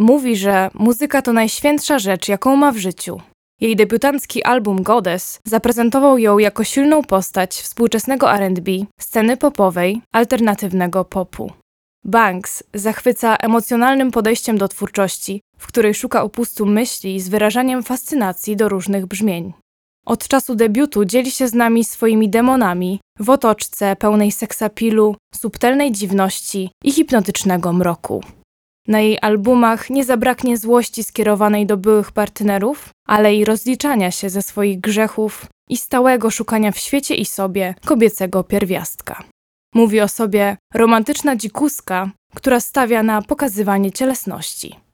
Mówi, że muzyka to najświętsza rzecz, jaką ma w życiu. Jej debiutancki album Goddess zaprezentował ją jako silną postać współczesnego RB, sceny popowej, alternatywnego popu. Banks zachwyca emocjonalnym podejściem do twórczości, w której szuka upustu myśli z wyrażaniem fascynacji do różnych brzmień. Od czasu debiutu dzieli się z nami swoimi demonami w otoczce pełnej seksapilu, subtelnej dziwności i hipnotycznego mroku. Na jej albumach nie zabraknie złości skierowanej do byłych partnerów, ale i rozliczania się ze swoich grzechów i stałego szukania w świecie i sobie kobiecego pierwiastka. Mówi o sobie romantyczna dzikuska, która stawia na pokazywanie cielesności.